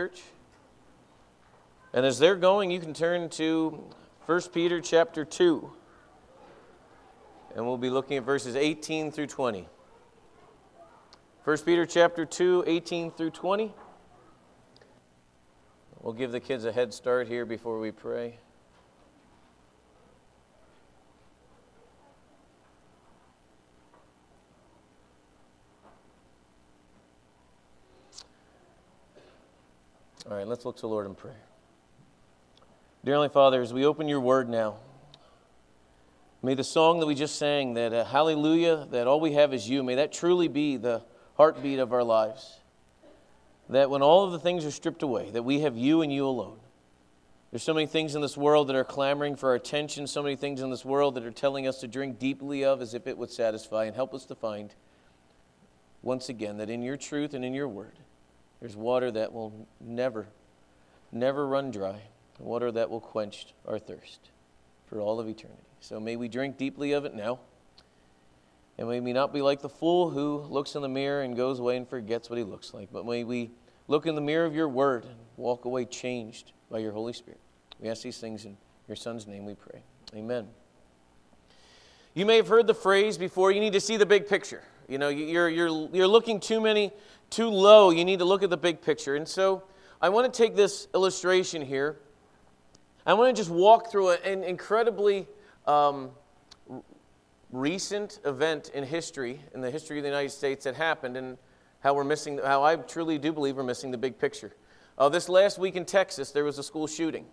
church. And as they're going, you can turn to 1 Peter chapter 2. And we'll be looking at verses 18 through 20. 1 Peter chapter 2, 18 through 20. We'll give the kids a head start here before we pray. All right, let's look to the Lord in prayer. Dear Heavenly Father, as we open your word now, may the song that we just sang, that uh, hallelujah, that all we have is you, may that truly be the heartbeat of our lives. That when all of the things are stripped away, that we have you and you alone. There's so many things in this world that are clamoring for our attention, so many things in this world that are telling us to drink deeply of as if it would satisfy, and help us to find, once again, that in your truth and in your word, there's water that will never, never run dry, water that will quench our thirst for all of eternity. So may we drink deeply of it now. And may we not be like the fool who looks in the mirror and goes away and forgets what he looks like, but may we look in the mirror of your word and walk away changed by your Holy Spirit. We ask these things in your Son's name we pray. Amen. You may have heard the phrase before you need to see the big picture. You know, you're, you're, you're looking too many, too low. You need to look at the big picture. And so I want to take this illustration here. I want to just walk through an incredibly um, recent event in history, in the history of the United States that happened, and how we're missing, how I truly do believe we're missing the big picture. Uh, this last week in Texas, there was a school shooting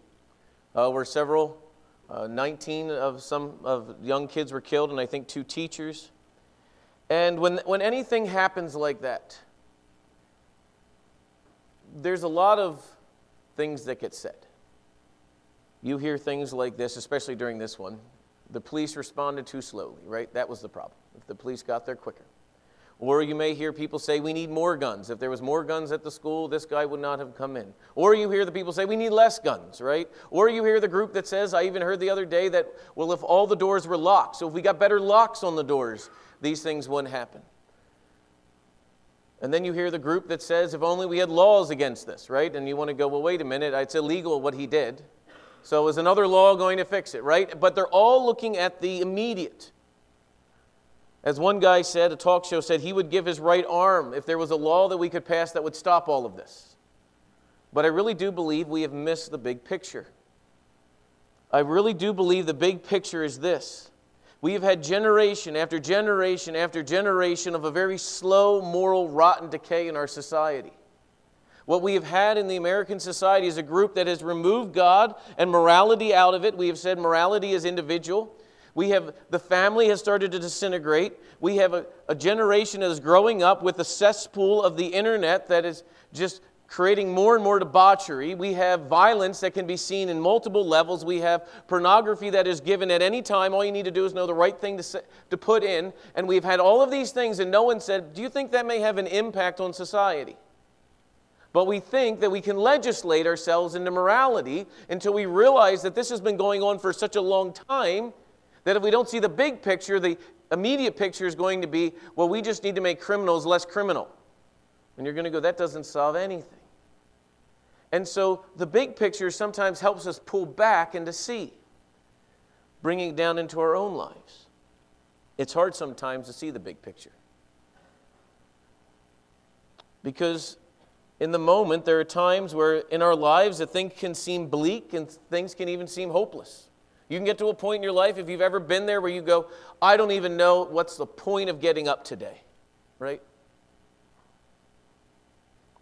uh, where several, uh, 19 of some of young kids were killed, and I think two teachers. And when, when anything happens like that, there's a lot of things that get said. You hear things like this, especially during this one. The police responded too slowly, right? That was the problem. If the police got there quicker. Or you may hear people say, we need more guns. If there was more guns at the school, this guy would not have come in. Or you hear the people say, we need less guns, right? Or you hear the group that says, I even heard the other day that, well, if all the doors were locked, so if we got better locks on the doors, these things wouldn't happen. And then you hear the group that says, if only we had laws against this, right? And you want to go, well, wait a minute, it's illegal what he did. So is another law going to fix it, right? But they're all looking at the immediate. As one guy said, a talk show said, he would give his right arm if there was a law that we could pass that would stop all of this. But I really do believe we have missed the big picture. I really do believe the big picture is this. We have had generation after generation after generation of a very slow, moral, rotten decay in our society. What we have had in the American society is a group that has removed God and morality out of it. We have said morality is individual. We have the family has started to disintegrate. We have a, a generation that is growing up with a cesspool of the internet that is just creating more and more debauchery. We have violence that can be seen in multiple levels. We have pornography that is given at any time. All you need to do is know the right thing to, say, to put in. And we've had all of these things, and no one said, Do you think that may have an impact on society? But we think that we can legislate ourselves into morality until we realize that this has been going on for such a long time that if we don't see the big picture, the immediate picture is going to be, well, we just need to make criminals less criminal. And you're going to go, that doesn't solve anything. And so the big picture sometimes helps us pull back and to see, bringing it down into our own lives. It's hard sometimes to see the big picture. Because in the moment, there are times where in our lives that things can seem bleak and things can even seem hopeless. You can get to a point in your life, if you've ever been there, where you go, I don't even know what's the point of getting up today, right?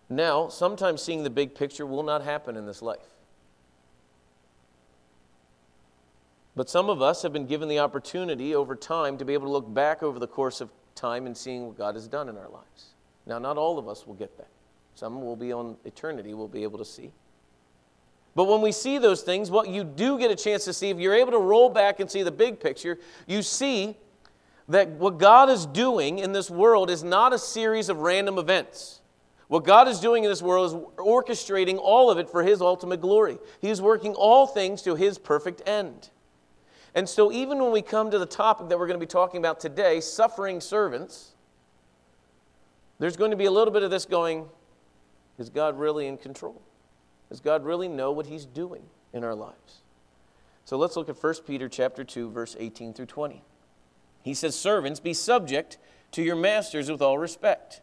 Now, sometimes seeing the big picture will not happen in this life. But some of us have been given the opportunity over time to be able to look back over the course of time and seeing what God has done in our lives. Now, not all of us will get that. Some will be on eternity, will be able to see. But when we see those things, what you do get a chance to see, if you're able to roll back and see the big picture, you see that what God is doing in this world is not a series of random events. What God is doing in this world is orchestrating all of it for His ultimate glory. He is working all things to His perfect end. And so, even when we come to the topic that we're going to be talking about today, suffering servants, there's going to be a little bit of this going, is God really in control? Does God really know what he's doing in our lives? So let's look at 1 Peter chapter 2 verse 18 through 20. He says, "Servants, be subject to your masters with all respect,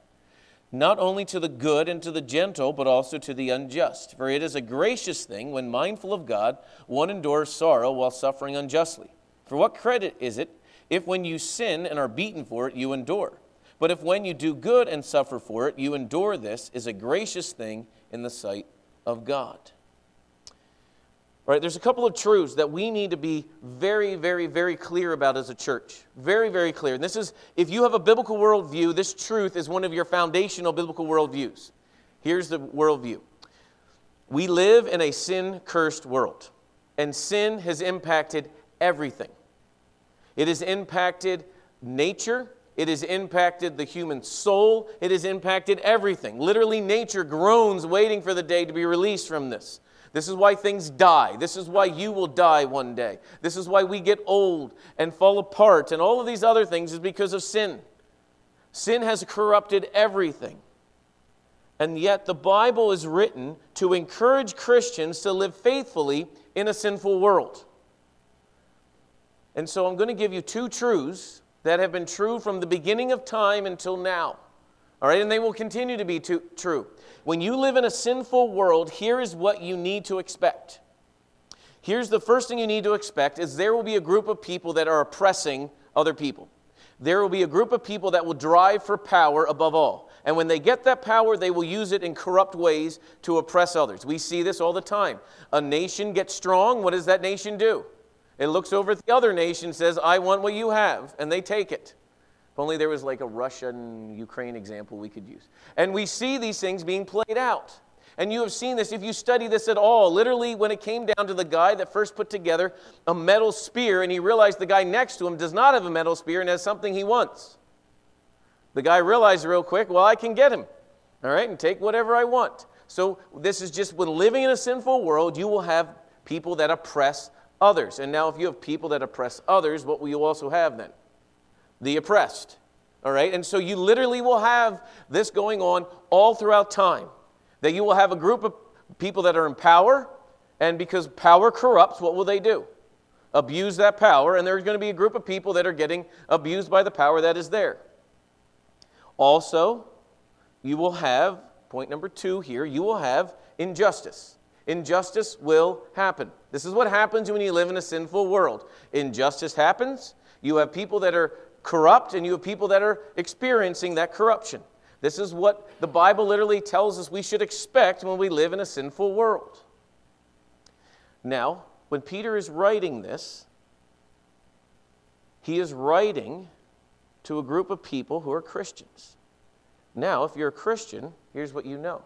not only to the good and to the gentle, but also to the unjust. For it is a gracious thing when mindful of God, one endures sorrow while suffering unjustly. For what credit is it if when you sin and are beaten for it, you endure? But if when you do good and suffer for it, you endure, this is a gracious thing in the sight of God. Right, there's a couple of truths that we need to be very, very, very clear about as a church. Very, very clear. And this is, if you have a biblical worldview, this truth is one of your foundational biblical worldviews. Here's the worldview We live in a sin cursed world, and sin has impacted everything. It has impacted nature, it has impacted the human soul. It has impacted everything. Literally, nature groans waiting for the day to be released from this. This is why things die. This is why you will die one day. This is why we get old and fall apart. And all of these other things is because of sin. Sin has corrupted everything. And yet, the Bible is written to encourage Christians to live faithfully in a sinful world. And so, I'm going to give you two truths that have been true from the beginning of time until now. All right, and they will continue to be to, true. When you live in a sinful world, here is what you need to expect. Here's the first thing you need to expect is there will be a group of people that are oppressing other people. There will be a group of people that will drive for power above all. And when they get that power, they will use it in corrupt ways to oppress others. We see this all the time. A nation gets strong, what does that nation do? It looks over at the other nation, says, I want what you have, and they take it. If only there was like a Russian Ukraine example we could use. And we see these things being played out. And you have seen this if you study this at all. Literally, when it came down to the guy that first put together a metal spear, and he realized the guy next to him does not have a metal spear and has something he wants. The guy realized real quick, well, I can get him, all right, and take whatever I want. So, this is just when living in a sinful world, you will have people that oppress others. And now, if you have people that oppress others, what will you also have then? The oppressed. All right? And so you literally will have this going on all throughout time. That you will have a group of people that are in power, and because power corrupts, what will they do? Abuse that power, and there's going to be a group of people that are getting abused by the power that is there. Also, you will have, point number two here, you will have injustice. Injustice will happen. This is what happens when you live in a sinful world. Injustice happens. You have people that are corrupt, and you have people that are experiencing that corruption. This is what the Bible literally tells us we should expect when we live in a sinful world. Now, when Peter is writing this, he is writing to a group of people who are Christians. Now, if you're a Christian, here's what you know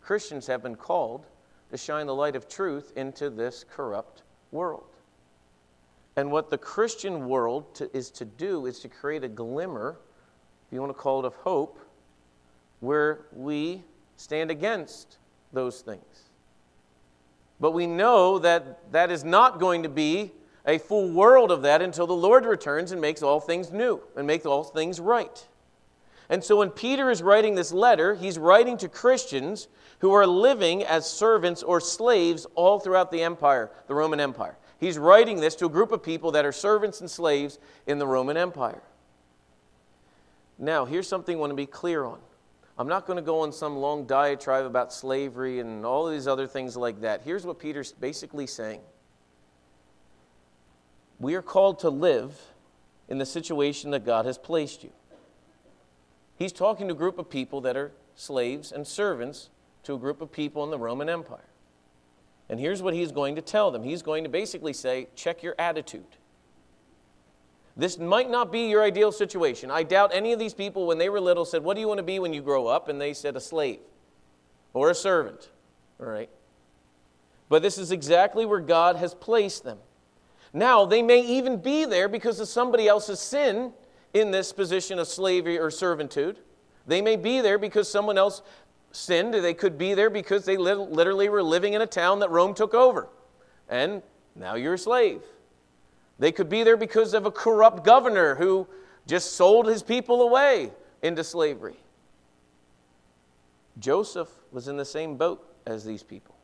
Christians have been called to shine the light of truth into this corrupt world. And what the Christian world to, is to do is to create a glimmer, if you want to call it of hope, where we stand against those things. But we know that that is not going to be a full world of that until the Lord returns and makes all things new and makes all things right. And so when Peter is writing this letter, he's writing to Christians who are living as servants or slaves all throughout the empire, the Roman Empire. He's writing this to a group of people that are servants and slaves in the Roman Empire. Now, here's something I want to be clear on. I'm not going to go on some long diatribe about slavery and all these other things like that. Here's what Peter's basically saying We are called to live in the situation that God has placed you. He's talking to a group of people that are slaves and servants to a group of people in the Roman Empire. And here's what he's going to tell them he's going to basically say, check your attitude. This might not be your ideal situation. I doubt any of these people, when they were little, said, What do you want to be when you grow up? And they said, A slave or a servant. All right. But this is exactly where God has placed them. Now, they may even be there because of somebody else's sin in this position of slavery or servitude. They may be there because someone else sinned. They could be there because they literally were living in a town that Rome took over. And now you're a slave. They could be there because of a corrupt governor who just sold his people away into slavery. Joseph was in the same boat as these people.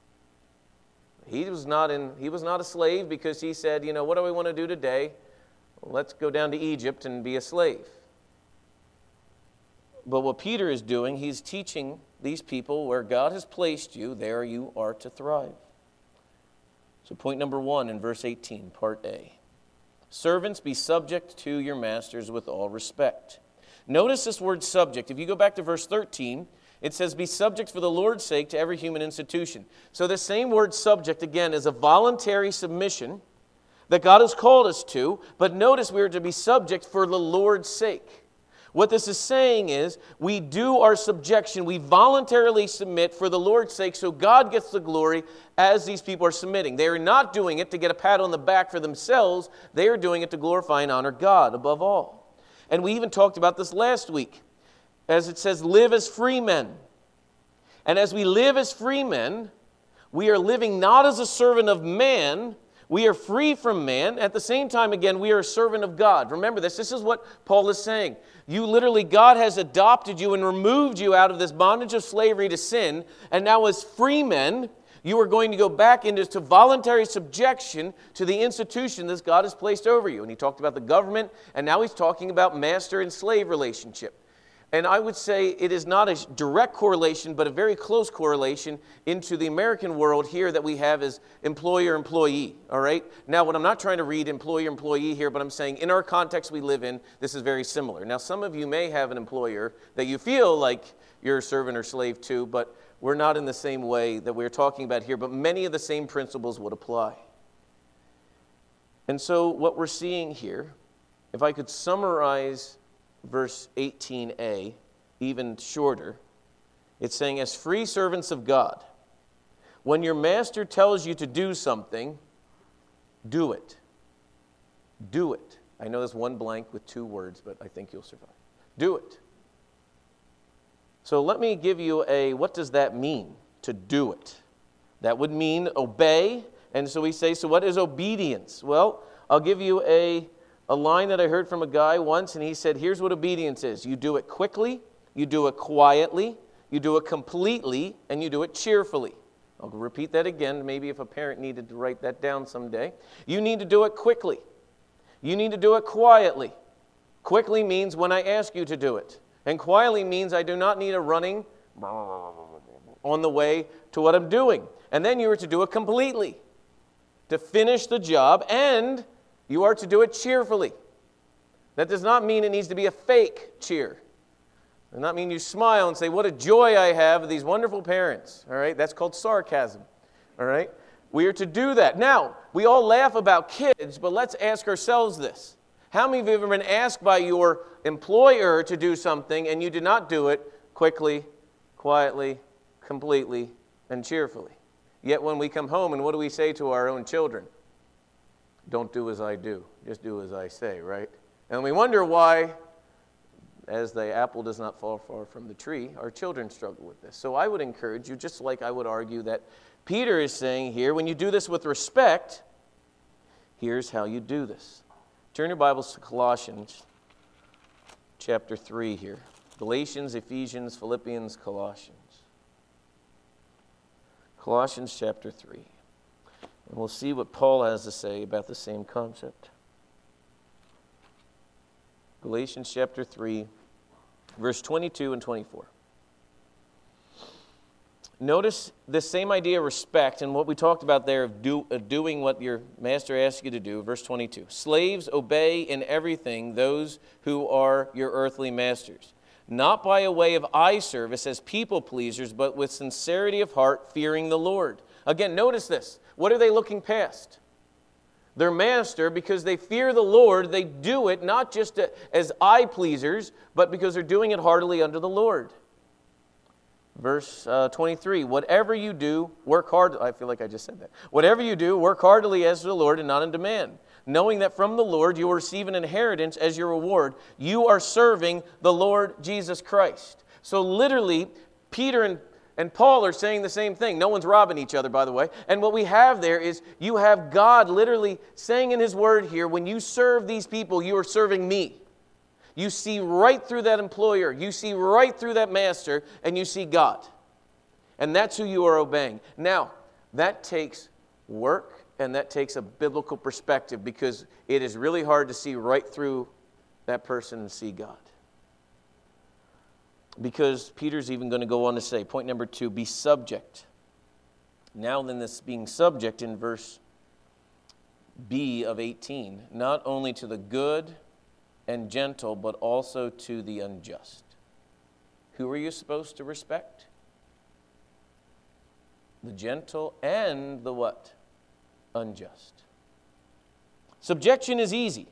He was not, in, he was not a slave because he said, you know, what do we want to do today? Let's go down to Egypt and be a slave. But what Peter is doing, he's teaching these people where God has placed you, there you are to thrive. So, point number one in verse 18, part A Servants, be subject to your masters with all respect. Notice this word subject. If you go back to verse 13, it says, Be subject for the Lord's sake to every human institution. So, the same word subject, again, is a voluntary submission that God has called us to, but notice we are to be subject for the Lord's sake. What this is saying is, we do our subjection, we voluntarily submit for the Lord's sake, so God gets the glory as these people are submitting. They are not doing it to get a pat on the back for themselves, they are doing it to glorify and honor God above all. And we even talked about this last week, as it says, live as free men. And as we live as free men, we are living not as a servant of man, we are free from man. At the same time, again, we are a servant of God. Remember this. This is what Paul is saying. You literally, God has adopted you and removed you out of this bondage of slavery to sin. And now, as free men, you are going to go back into voluntary subjection to the institution that God has placed over you. And he talked about the government, and now he's talking about master and slave relationship. And I would say it is not a direct correlation, but a very close correlation into the American world here that we have as employer employee. All right? Now, what I'm not trying to read employer employee here, but I'm saying in our context we live in, this is very similar. Now, some of you may have an employer that you feel like you're a servant or slave to, but we're not in the same way that we're talking about here, but many of the same principles would apply. And so, what we're seeing here, if I could summarize verse 18a, even shorter, it's saying, As free servants of God, when your master tells you to do something, do it. Do it. I know there's one blank with two words, but I think you'll survive. Do it. So let me give you a what does that mean to do it? That would mean obey. And so we say, so what is obedience? Well, I'll give you a a line that I heard from a guy once, and he said, Here's what obedience is you do it quickly, you do it quietly, you do it completely, and you do it cheerfully. I'll repeat that again, maybe if a parent needed to write that down someday. You need to do it quickly, you need to do it quietly. Quickly means when I ask you to do it, and quietly means I do not need a running on the way to what I'm doing. And then you are to do it completely to finish the job and you are to do it cheerfully. That does not mean it needs to be a fake cheer. It does not mean you smile and say, What a joy I have of these wonderful parents. All right? That's called sarcasm. All right? We are to do that. Now, we all laugh about kids, but let's ask ourselves this. How many of you have ever been asked by your employer to do something and you did not do it quickly, quietly, completely, and cheerfully? Yet when we come home, and what do we say to our own children? Don't do as I do, just do as I say, right? And we wonder why, as the apple does not fall far from the tree, our children struggle with this. So I would encourage you, just like I would argue that Peter is saying here, when you do this with respect, here's how you do this. Turn your Bibles to Colossians chapter 3 here. Galatians, Ephesians, Philippians, Colossians. Colossians chapter 3. And we'll see what Paul has to say about the same concept. Galatians chapter 3, verse 22 and 24. Notice the same idea of respect and what we talked about there of, do, of doing what your master asks you to do. Verse 22 Slaves, obey in everything those who are your earthly masters, not by a way of eye service as people pleasers, but with sincerity of heart, fearing the Lord. Again, notice this. What are they looking past? Their master, because they fear the Lord, they do it not just as eye pleasers, but because they're doing it heartily under the Lord. Verse uh, 23 Whatever you do, work hard. I feel like I just said that. Whatever you do, work heartily as to the Lord and not in demand, knowing that from the Lord you will receive an inheritance as your reward. You are serving the Lord Jesus Christ. So, literally, Peter and and Paul are saying the same thing. No one's robbing each other, by the way. And what we have there is you have God literally saying in His Word here when you serve these people, you are serving me. You see right through that employer, you see right through that master, and you see God. And that's who you are obeying. Now, that takes work and that takes a biblical perspective because it is really hard to see right through that person and see God. Because Peter's even going to go on to say, point number two, be subject. Now, then, this being subject in verse B of 18, not only to the good and gentle, but also to the unjust. Who are you supposed to respect? The gentle and the what? Unjust. Subjection is easy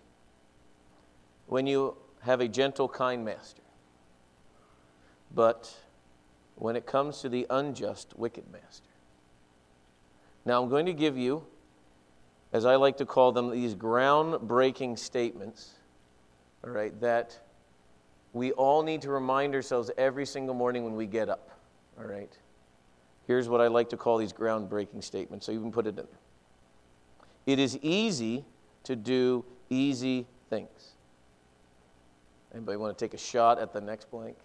when you have a gentle, kind master. But when it comes to the unjust, wicked master. Now, I'm going to give you, as I like to call them, these groundbreaking statements, all right, that we all need to remind ourselves every single morning when we get up, all right? Here's what I like to call these groundbreaking statements, so you can put it in there. It is easy to do easy things. Anybody want to take a shot at the next blank?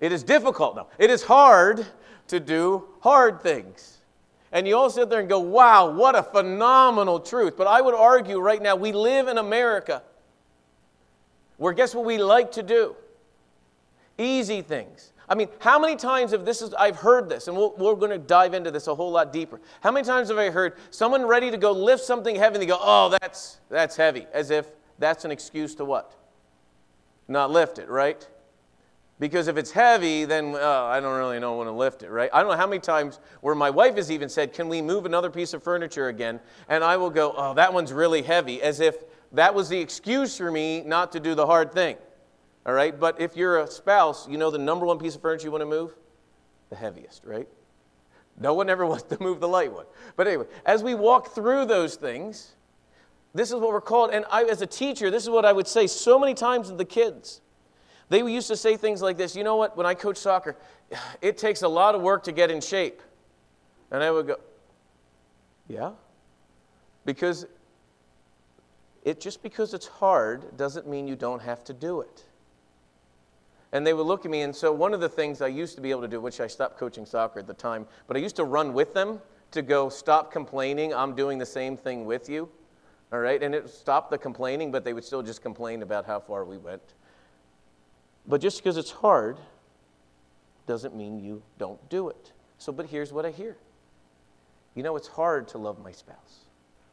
It is difficult, though. It is hard to do hard things. And you all sit there and go, wow, what a phenomenal truth. But I would argue right now, we live in America where guess what we like to do? Easy things. I mean, how many times have this is, I've heard this, and we we are going to dive into this a whole lot deeper. How many times have I heard someone ready to go lift something heavy and they go, oh, that's, that's heavy, as if that's an excuse to what? Not lift it, right? Because if it's heavy, then oh, I don't really know when to lift it, right? I don't know how many times where my wife has even said, Can we move another piece of furniture again? And I will go, Oh, that one's really heavy, as if that was the excuse for me not to do the hard thing. All right? But if you're a spouse, you know the number one piece of furniture you want to move? The heaviest, right? No one ever wants to move the light one. But anyway, as we walk through those things, this is what we're called. And I, as a teacher, this is what I would say so many times to the kids. They used to say things like this You know what? When I coach soccer, it takes a lot of work to get in shape. And I would go, Yeah? Because it just because it's hard doesn't mean you don't have to do it. And they would look at me, and so one of the things I used to be able to do, which I stopped coaching soccer at the time, but I used to run with them to go, stop complaining, I'm doing the same thing with you. All right? And it stopped the complaining, but they would still just complain about how far we went. But just because it's hard doesn't mean you don't do it. So, but here's what I hear you know, it's hard to love my spouse,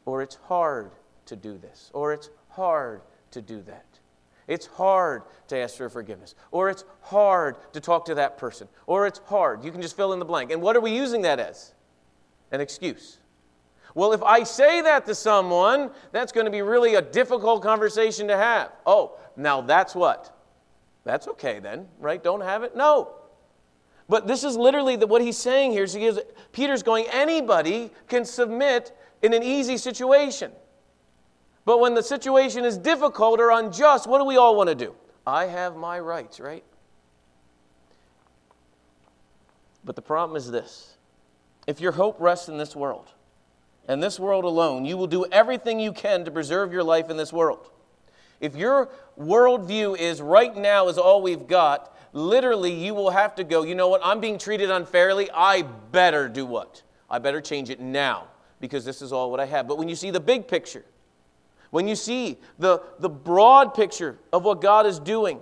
or it's hard to do this, or it's hard to do that. It's hard to ask for forgiveness, or it's hard to talk to that person, or it's hard. You can just fill in the blank. And what are we using that as? An excuse. Well, if I say that to someone, that's going to be really a difficult conversation to have. Oh, now that's what? That's okay then, right? Don't have it? No. But this is literally the, what he's saying here. He gives, Peter's going, anybody can submit in an easy situation. But when the situation is difficult or unjust, what do we all want to do? I have my rights, right? But the problem is this if your hope rests in this world, and this world alone, you will do everything you can to preserve your life in this world. If your worldview is right now is all we've got, literally you will have to go, you know what, I'm being treated unfairly. I better do what? I better change it now because this is all what I have. But when you see the big picture, when you see the, the broad picture of what God is doing,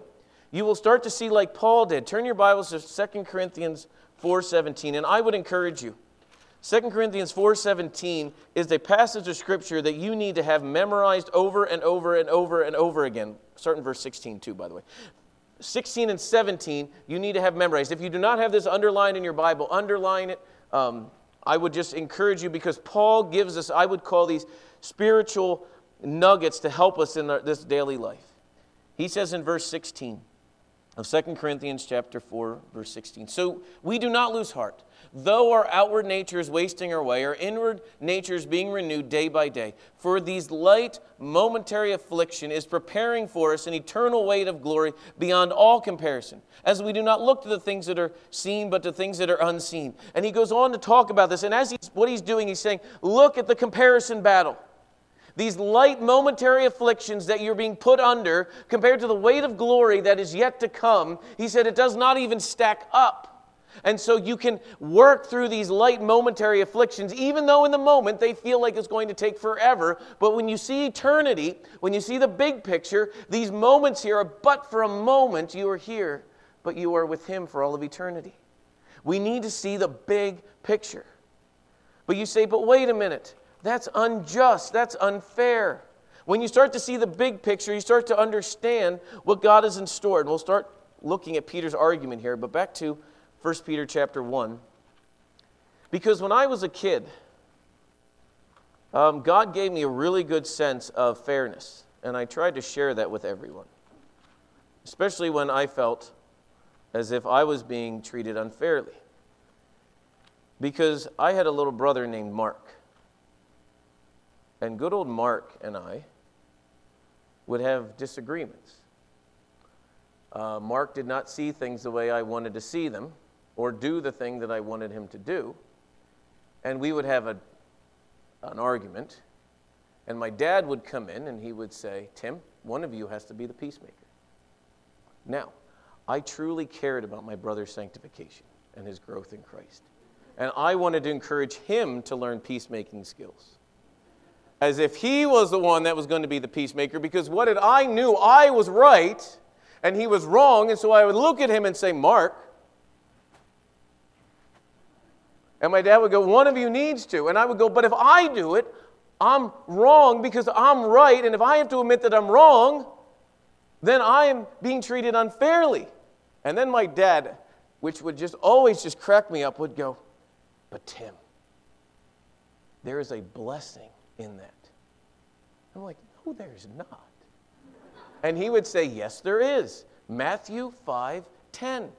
you will start to see like Paul did. Turn your Bibles to 2 Corinthians 4:17 and I would encourage you 2 Corinthians 4:17 is a passage of scripture that you need to have memorized over and over and over and over again. Start in verse 16 too, by the way. 16 and 17 you need to have memorized. If you do not have this underlined in your Bible, underline it. Um, I would just encourage you because Paul gives us, I would call these spiritual nuggets to help us in this daily life. He says in verse 16 of 2 Corinthians chapter 4 verse 16. So we do not lose heart. Though our outward nature is wasting away, our inward nature is being renewed day by day. For these light, momentary affliction is preparing for us an eternal weight of glory beyond all comparison, as we do not look to the things that are seen, but to things that are unseen. And he goes on to talk about this. And as he's, what he's doing, he's saying, look at the comparison battle. These light momentary afflictions that you're being put under compared to the weight of glory that is yet to come, he said it does not even stack up. And so you can work through these light momentary afflictions, even though in the moment they feel like it's going to take forever. But when you see eternity, when you see the big picture, these moments here are but for a moment you are here, but you are with Him for all of eternity. We need to see the big picture. But you say, but wait a minute, that's unjust, that's unfair. When you start to see the big picture, you start to understand what God has in store. And we'll start looking at Peter's argument here, but back to 1 Peter chapter 1. Because when I was a kid, um, God gave me a really good sense of fairness, and I tried to share that with everyone, especially when I felt as if I was being treated unfairly. Because I had a little brother named Mark. And good old Mark and I would have disagreements. Uh, Mark did not see things the way I wanted to see them or do the thing that I wanted him to do. And we would have a, an argument. And my dad would come in and he would say, Tim, one of you has to be the peacemaker. Now, I truly cared about my brother's sanctification and his growth in Christ. And I wanted to encourage him to learn peacemaking skills. As if he was the one that was going to be the peacemaker, because what did I knew I was right and he was wrong, and so I would look at him and say, Mark. And my dad would go, One of you needs to. And I would go, But if I do it, I'm wrong because I'm right. And if I have to admit that I'm wrong, then I am being treated unfairly. And then my dad, which would just always just crack me up, would go, But Tim, there is a blessing in that. I'm like, No, there's not. And he would say, Yes, there is. Matthew 5 10.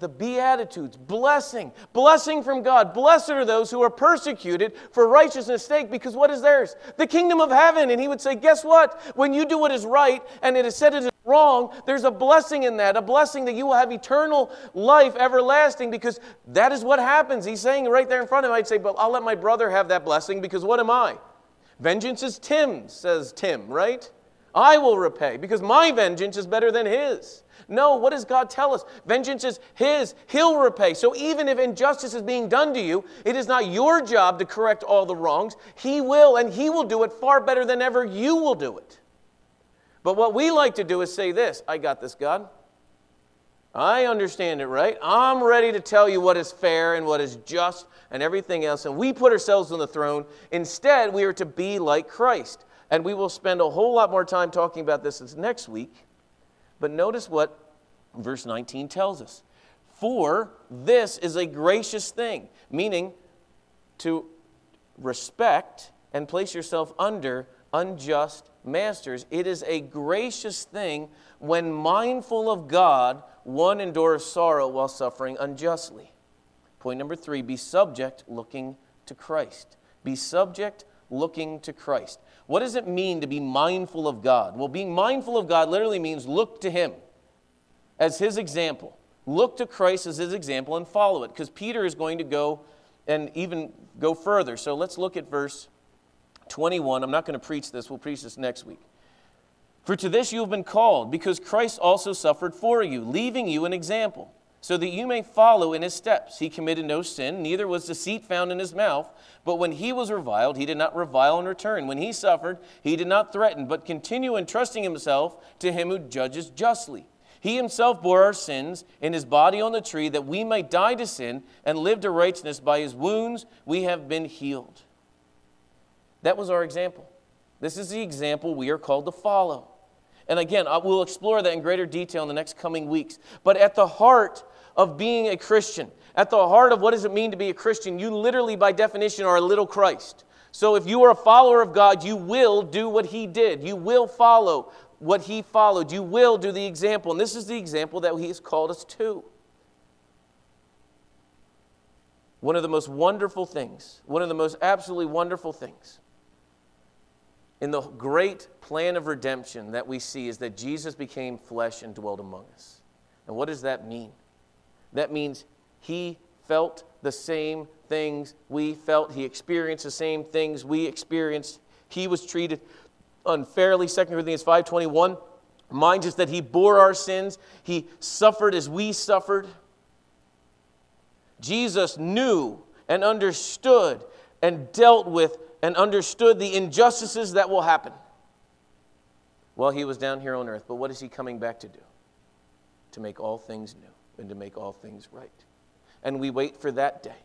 The Beatitudes, blessing, blessing from God. Blessed are those who are persecuted for righteousness' sake, because what is theirs? The kingdom of heaven. And he would say, Guess what? When you do what is right and it is said it is wrong, there's a blessing in that, a blessing that you will have eternal life, everlasting, because that is what happens. He's saying right there in front of him, I'd say, But I'll let my brother have that blessing, because what am I? Vengeance is Tim, says Tim, right? I will repay because my vengeance is better than his. No, what does God tell us? Vengeance is his. He'll repay. So even if injustice is being done to you, it is not your job to correct all the wrongs. He will, and he will do it far better than ever you will do it. But what we like to do is say this I got this, God. I understand it, right? I'm ready to tell you what is fair and what is just and everything else. And we put ourselves on the throne. Instead, we are to be like Christ. And we will spend a whole lot more time talking about this next week. But notice what verse 19 tells us. For this is a gracious thing, meaning to respect and place yourself under unjust masters. It is a gracious thing when mindful of God, one endures sorrow while suffering unjustly. Point number three be subject looking to Christ. Be subject looking to Christ. What does it mean to be mindful of God? Well, being mindful of God literally means look to Him as His example. Look to Christ as His example and follow it, because Peter is going to go and even go further. So let's look at verse 21. I'm not going to preach this, we'll preach this next week. For to this you have been called, because Christ also suffered for you, leaving you an example so that you may follow in his steps. He committed no sin, neither was deceit found in his mouth. But when he was reviled, he did not revile in return. When he suffered, he did not threaten, but continue entrusting himself to him who judges justly. He himself bore our sins in his body on the tree, that we might die to sin and live to righteousness. By his wounds we have been healed. That was our example. This is the example we are called to follow. And again, we'll explore that in greater detail in the next coming weeks. But at the heart of being a Christian, at the heart of what does it mean to be a Christian, you literally, by definition, are a little Christ. So if you are a follower of God, you will do what he did. You will follow what he followed. You will do the example. And this is the example that he has called us to. One of the most wonderful things, one of the most absolutely wonderful things in the great plan of redemption that we see is that Jesus became flesh and dwelt among us. And what does that mean? That means he felt the same things we felt, he experienced the same things we experienced. He was treated unfairly. 2 Corinthians 5:21 reminds us that he bore our sins, he suffered as we suffered. Jesus knew and understood and dealt with and understood the injustices that will happen while he was down here on earth. But what is he coming back to do? To make all things new and to make all things right. And we wait for that day.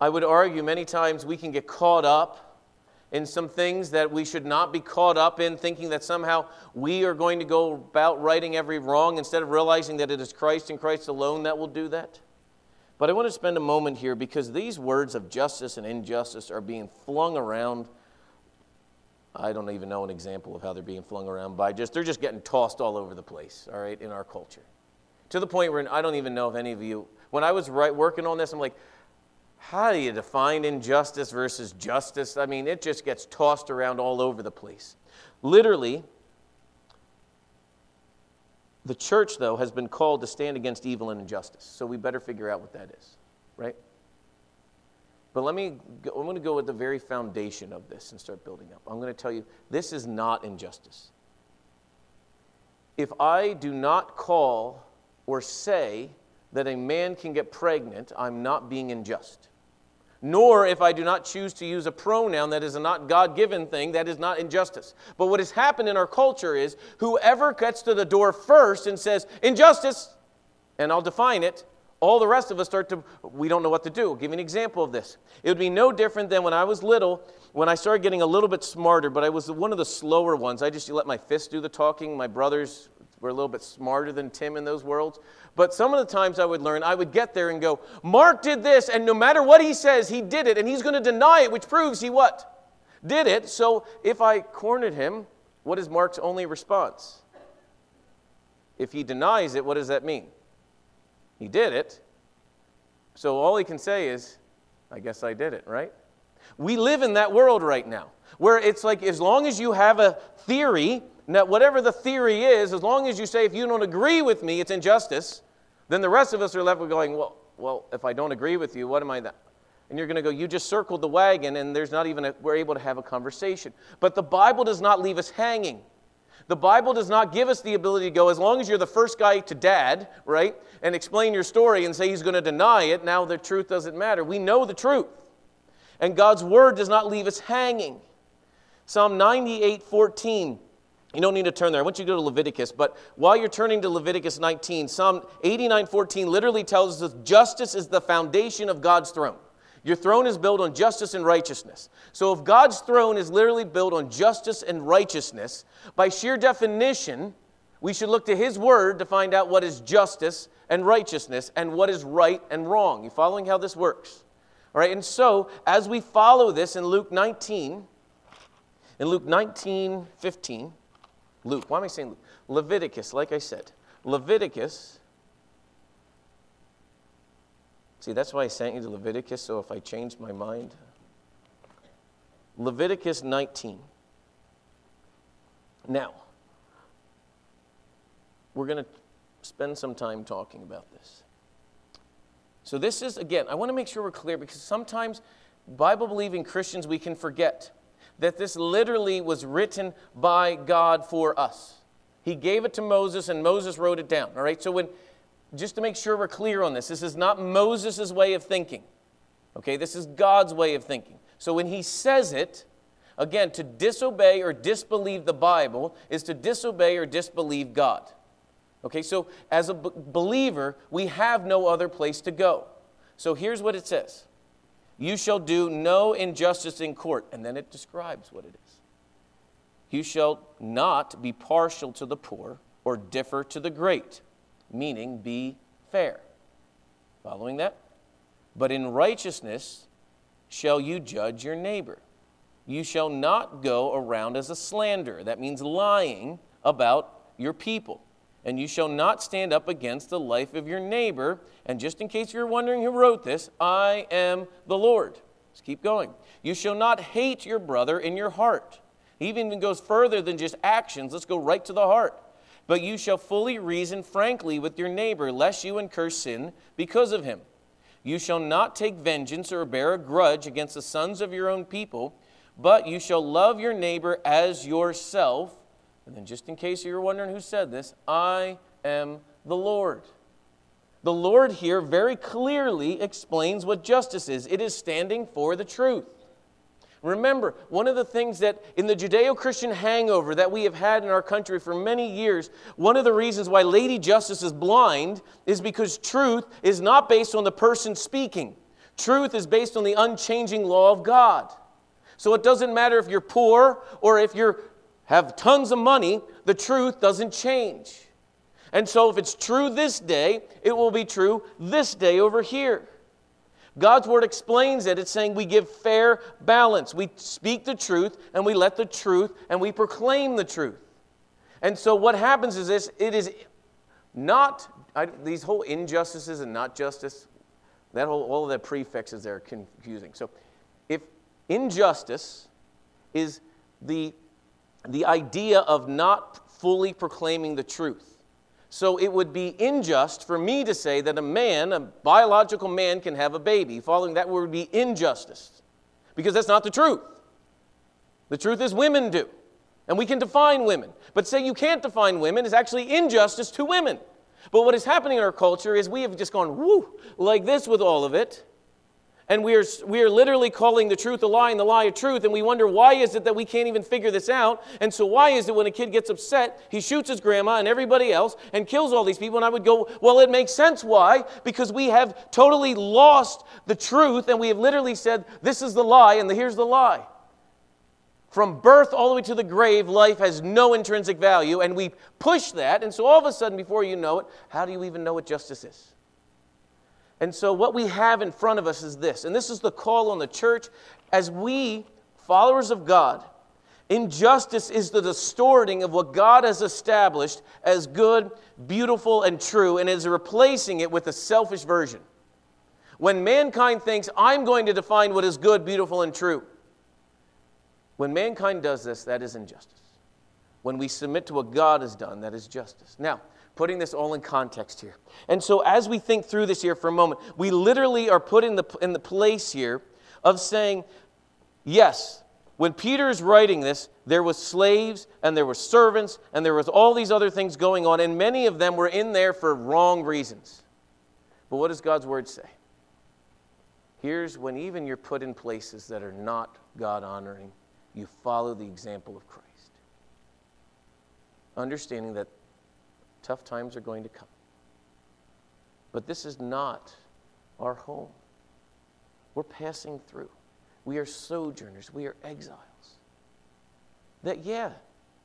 I would argue many times we can get caught up in some things that we should not be caught up in, thinking that somehow we are going to go about righting every wrong instead of realizing that it is Christ and Christ alone that will do that. But I want to spend a moment here because these words of justice and injustice are being flung around. I don't even know an example of how they're being flung around by just they're just getting tossed all over the place, all right, in our culture. To the point where I don't even know if any of you when I was right, working on this, I'm like, how do you define injustice versus justice? I mean, it just gets tossed around all over the place. Literally, the church, though, has been called to stand against evil and injustice. So we better figure out what that is, right? But let me, go, I'm going to go at the very foundation of this and start building up. I'm going to tell you this is not injustice. If I do not call or say that a man can get pregnant, I'm not being unjust nor if I do not choose to use a pronoun that is a not God given thing, that is not injustice. But what has happened in our culture is whoever gets to the door first and says, injustice, and I'll define it, all the rest of us start to, we don't know what to do. I'll give you an example of this. It would be no different than when I was little, when I started getting a little bit smarter, but I was one of the slower ones. I just let my fists do the talking. My brothers were a little bit smarter than Tim in those worlds. But some of the times I would learn, I would get there and go, Mark did this, and no matter what he says, he did it, and he's going to deny it, which proves he what? Did it. So if I cornered him, what is Mark's only response? If he denies it, what does that mean? He did it. So all he can say is, I guess I did it, right? We live in that world right now where it's like as long as you have a theory, now whatever the theory is, as long as you say if you don't agree with me, it's injustice, then the rest of us are left with going, well, well, if I don't agree with you, what am I then? And you're going to go, you just circled the wagon, and there's not even a, we're able to have a conversation. But the Bible does not leave us hanging. The Bible does not give us the ability to go, as long as you're the first guy to dad, right, and explain your story and say he's going to deny it, now the truth doesn't matter. We know the truth. And God's word does not leave us hanging. Psalm 98 14 you don't need to turn there. I want you to go to Leviticus, but while you're turning to Leviticus 19, Psalm 89 14 literally tells us justice is the foundation of God's throne. Your throne is built on justice and righteousness. So, if God's throne is literally built on justice and righteousness, by sheer definition, we should look to His Word to find out what is justice and righteousness and what is right and wrong. You following how this works? All right, and so as we follow this in Luke 19, in Luke 19 15, Luke. Why am I saying Luke? Leviticus, like I said. Leviticus. See, that's why I sent you to Leviticus, so if I change my mind. Leviticus 19. Now, we're going to spend some time talking about this. So, this is, again, I want to make sure we're clear because sometimes Bible believing Christians, we can forget that this literally was written by God for us. He gave it to Moses and Moses wrote it down. All right, so when, just to make sure we're clear on this, this is not Moses' way of thinking. Okay, this is God's way of thinking. So when he says it, again, to disobey or disbelieve the Bible is to disobey or disbelieve God. Okay, so as a b- believer, we have no other place to go. So here's what it says you shall do no injustice in court. And then it describes what it is. You shall not be partial to the poor or differ to the great, meaning be fair. Following that? But in righteousness shall you judge your neighbor. You shall not go around as a slanderer. That means lying about your people and you shall not stand up against the life of your neighbor. And just in case you're wondering who wrote this, I am the Lord. Let's keep going. You shall not hate your brother in your heart. He even goes further than just actions. Let's go right to the heart. But you shall fully reason frankly with your neighbor, lest you incur sin because of him. You shall not take vengeance or bear a grudge against the sons of your own people, but you shall love your neighbor as yourself. And then, just in case you're wondering who said this, I am the Lord. the Lord here very clearly explains what justice is it is standing for the truth. Remember, one of the things that in the Judeo Christian hangover that we have had in our country for many years, one of the reasons why Lady Justice is blind is because truth is not based on the person speaking. Truth is based on the unchanging law of God. So it doesn't matter if you're poor or if you have tons of money, the truth doesn't change. And so if it's true this day, it will be true this day over here. God's word explains it. It's saying we give fair balance. We speak the truth and we let the truth and we proclaim the truth. And so what happens is this it is not, I, these whole injustices and not justice, that whole, all of the prefixes there are confusing. So if injustice is the, the idea of not fully proclaiming the truth, so it would be unjust for me to say that a man, a biological man, can have a baby. Following that would be injustice because that's not the truth. The truth is women do. And we can define women. But say you can't define women is actually injustice to women. But what is happening in our culture is we have just gone woo like this with all of it. And we are, we are literally calling the truth a lie and the lie a truth. And we wonder why is it that we can't even figure this out? And so why is it when a kid gets upset, he shoots his grandma and everybody else and kills all these people? And I would go, well, it makes sense. Why? Because we have totally lost the truth and we have literally said, this is the lie and the, here's the lie. From birth all the way to the grave, life has no intrinsic value. And we push that. And so all of a sudden, before you know it, how do you even know what justice is? And so, what we have in front of us is this, and this is the call on the church as we, followers of God, injustice is the distorting of what God has established as good, beautiful, and true, and is replacing it with a selfish version. When mankind thinks, I'm going to define what is good, beautiful, and true, when mankind does this, that is injustice. When we submit to what God has done, that is justice. Now, putting this all in context here. And so, as we think through this here for a moment, we literally are put in the, in the place here of saying, yes, when Peter is writing this, there was slaves and there were servants and there was all these other things going on, and many of them were in there for wrong reasons. But what does God's word say? Here's when even you're put in places that are not God honoring, you follow the example of Christ. Understanding that Tough times are going to come. But this is not our home. We're passing through. We are sojourners. We are exiles. That, yeah,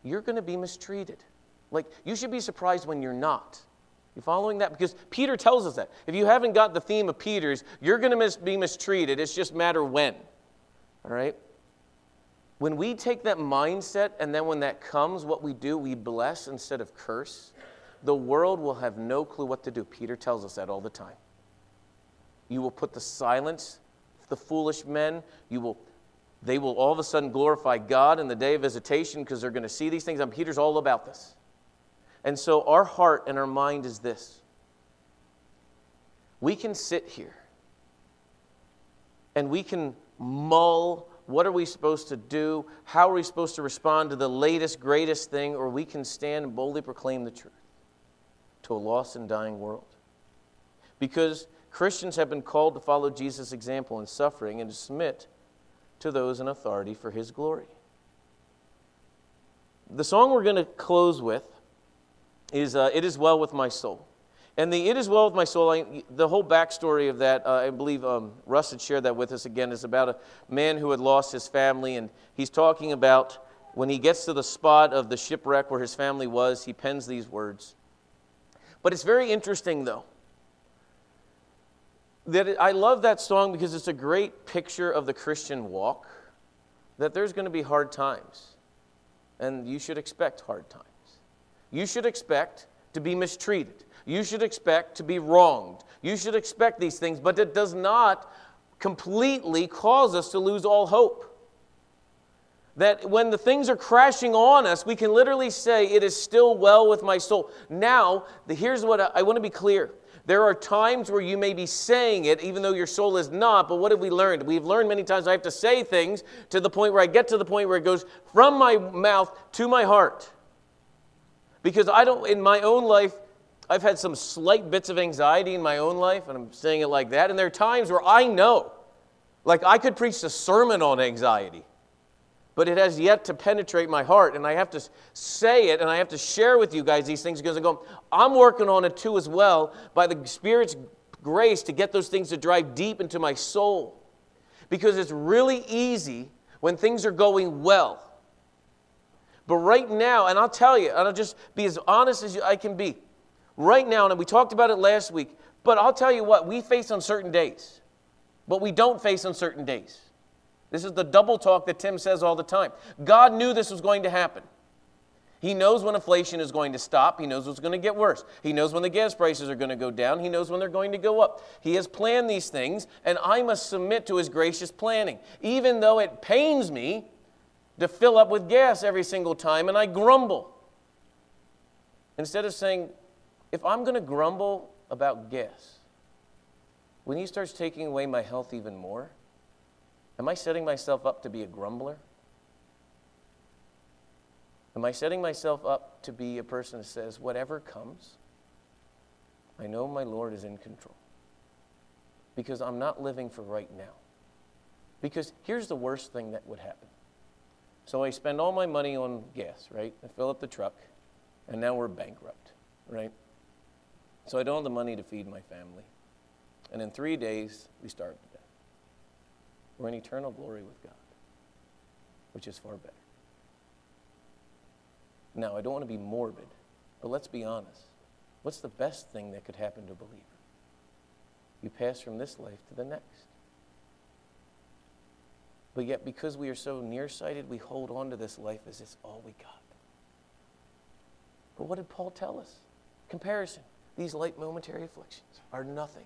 you're going to be mistreated. Like, you should be surprised when you're not. You following that? Because Peter tells us that. If you haven't got the theme of Peter's, you're going to mis- be mistreated. It's just matter when. All right? When we take that mindset and then when that comes, what we do, we bless instead of curse the world will have no clue what to do. Peter tells us that all the time. You will put the silence, the foolish men, you will they will all of a sudden glorify God in the day of visitation because they're going to see these things. And Peter's all about this. And so our heart and our mind is this. We can sit here and we can mull what are we supposed to do? How are we supposed to respond to the latest, greatest thing? Or we can stand and boldly proclaim the truth to a lost and dying world. Because Christians have been called to follow Jesus' example in suffering and to submit to those in authority for his glory. The song we're going to close with is uh, It Is Well With My Soul. And the It Is Well With My Soul, I, the whole backstory of that, uh, I believe um, Russ had shared that with us again, is about a man who had lost his family. And he's talking about when he gets to the spot of the shipwreck where his family was, he pens these words but it's very interesting, though. That I love that song because it's a great picture of the Christian walk. That there's going to be hard times. And you should expect hard times. You should expect to be mistreated. You should expect to be wronged. You should expect these things, but it does not completely cause us to lose all hope. That when the things are crashing on us, we can literally say, It is still well with my soul. Now, here's what I, I want to be clear. There are times where you may be saying it, even though your soul is not, but what have we learned? We've learned many times I have to say things to the point where I get to the point where it goes from my mouth to my heart. Because I don't, in my own life, I've had some slight bits of anxiety in my own life, and I'm saying it like that. And there are times where I know, like I could preach a sermon on anxiety, but it has yet to penetrate my heart. And I have to say it and I have to share with you guys these things because I go, I'm working on it too as well by the Spirit's grace to get those things to drive deep into my soul. Because it's really easy when things are going well. But right now, and I'll tell you, and I'll just be as honest as I can be. Right now, and we talked about it last week, but I'll tell you what, we face on certain days, but we don't face on certain days. This is the double talk that Tim says all the time. God knew this was going to happen. He knows when inflation is going to stop. He knows what's going to get worse. He knows when the gas prices are going to go down. He knows when they're going to go up. He has planned these things, and I must submit to his gracious planning. Even though it pains me to fill up with gas every single time and I grumble. Instead of saying, if I'm going to grumble about gas, when he starts taking away my health even more, am I setting myself up to be a grumbler? Am I setting myself up to be a person that says, whatever comes, I know my Lord is in control? Because I'm not living for right now. Because here's the worst thing that would happen. So I spend all my money on gas, right? I fill up the truck, and now we're bankrupt, right? So I don't have the money to feed my family. And in three days, we starve. We're in eternal glory with God, which is far better. Now, I don't want to be morbid, but let's be honest. What's the best thing that could happen to a believer? You pass from this life to the next. But yet, because we are so nearsighted, we hold on to this life as it's all we got. But what did Paul tell us? Comparison. These light momentary afflictions are nothing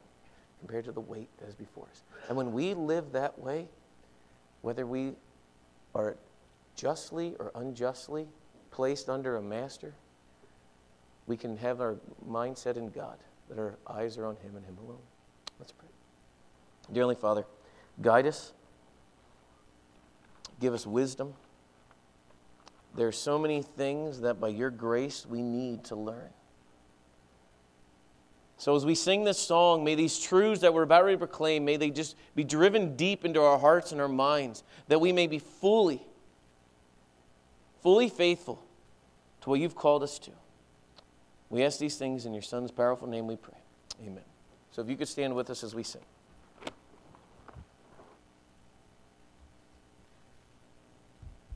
compared to the weight that is before us. And when we live that way, whether we are justly or unjustly placed under a master, we can have our mindset in God, that our eyes are on Him and Him alone. Let's pray. Dearly Father, guide us, give us wisdom. There are so many things that by your grace we need to learn. So, as we sing this song, may these truths that we're about to proclaim, may they just be driven deep into our hearts and our minds, that we may be fully, fully faithful to what you've called us to. We ask these things in your Son's powerful name we pray. Amen. So if you could stand with us as we sing.